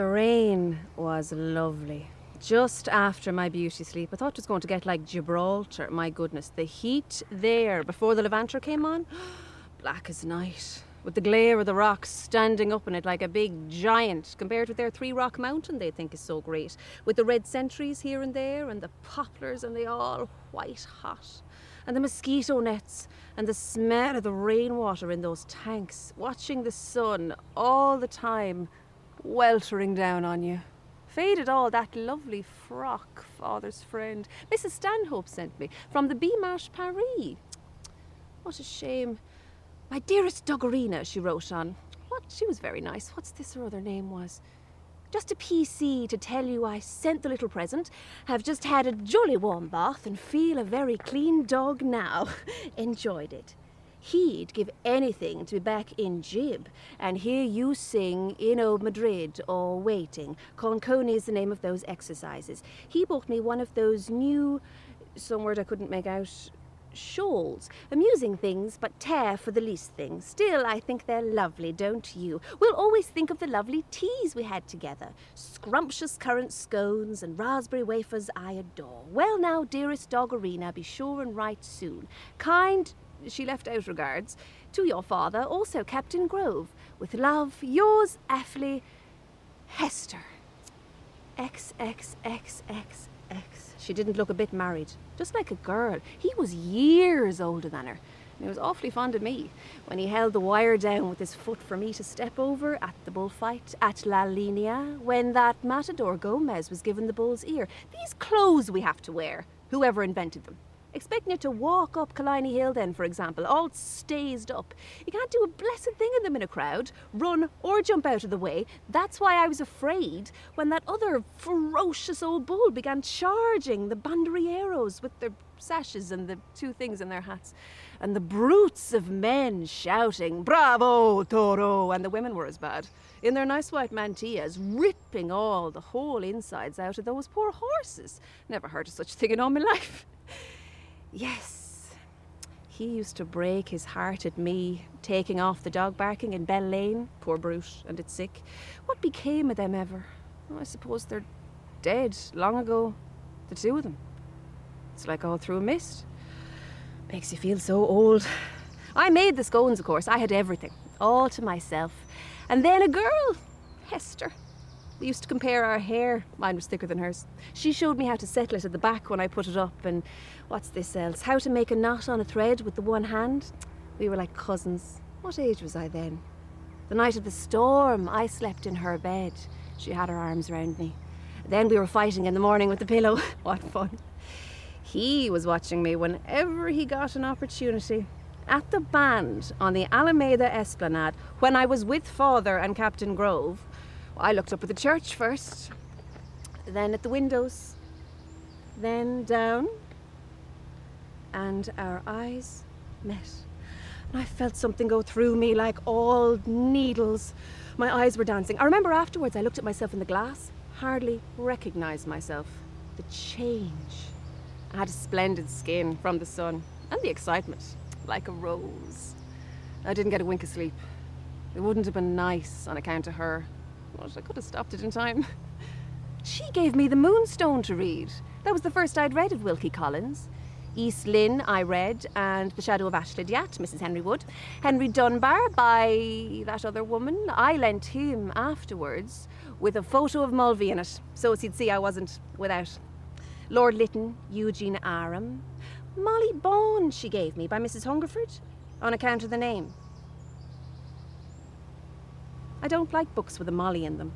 The rain was lovely. Just after my beauty sleep, I thought it was going to get like Gibraltar. My goodness, the heat there before the Levanter came on, black as night, with the glare of the rocks standing up in it like a big giant, compared with their Three Rock Mountain they think is so great, with the red sentries here and there, and the poplars, and they all white hot, and the mosquito nets, and the smell of the rainwater in those tanks, watching the sun all the time weltering down on you. Faded all that lovely frock father's friend, Mrs. Stanhope, sent me from the Bemarsh Paris. What a shame. My dearest Doggerina, she wrote on. What? She was very nice. What's this her other name was? Just a PC to tell you I sent the little present, have just had a jolly warm bath and feel a very clean dog now. Enjoyed it. He'd give anything to be back in Gib and hear you sing in old Madrid or Waiting. Concone is the name of those exercises. He bought me one of those new, some word I couldn't make out, shawls. Amusing things, but tear for the least thing. Still, I think they're lovely, don't you? We'll always think of the lovely teas we had together. Scrumptious currant scones and raspberry wafers I adore. Well now, dearest Doggerina, be sure and write soon. Kind she left out regards, to your father, also Captain Grove. With love, yours, Affley, Hester. XXXXX. She didn't look a bit married, just like a girl. He was years older than her. And he was awfully fond of me when he held the wire down with his foot for me to step over at the bullfight at La Linea when that matador Gomez was given the bull's ear. These clothes we have to wear, whoever invented them. Expecting you to walk up Killiney Hill, then, for example, all stazed up. You can't do a blessed thing in them in a crowd, run or jump out of the way. That's why I was afraid when that other ferocious old bull began charging the banderilleros with their sashes and the two things in their hats. And the brutes of men shouting, Bravo, Toro! And the women were as bad, in their nice white mantillas, ripping all the whole insides out of those poor horses. Never heard of such a thing in all my life. Yes, he used to break his heart at me, taking off the dog barking in Bell Lane, poor brute, and it's sick. What became of them ever? Oh, I suppose they're dead long ago, the two of them. It's like all through a mist. Makes you feel so old. I made the scones, of course. I had everything, all to myself. And then a girl, Hester. We used to compare our hair. Mine was thicker than hers. She showed me how to settle it at the back when I put it up, and what's this else? How to make a knot on a thread with the one hand. We were like cousins. What age was I then? The night of the storm, I slept in her bed. She had her arms round me. Then we were fighting in the morning with the pillow. what fun. He was watching me whenever he got an opportunity. At the band on the Alameda Esplanade, when I was with father and Captain Grove, I looked up at the church first, then at the windows, then down, and our eyes met. And I felt something go through me like all needles. My eyes were dancing. I remember afterwards I looked at myself in the glass, hardly recognized myself. The change. I had a splendid skin from the sun and the excitement, like a rose. I didn't get a wink of sleep. It wouldn't have been nice on account of her. But I could have stopped it in time. She gave me the Moonstone to read. That was the first I'd read of Wilkie Collins. East Lynne, I read, and The Shadow of Ashlydyat, Mrs. Henry Wood. Henry Dunbar by that other woman. I lent him afterwards with a photo of Mulvey in it, so as he'd see I wasn't without. Lord Lytton, Eugene Aram. Molly Bawn she gave me by Mrs. Hungerford, on account of the name. I don't like books with a Molly in them.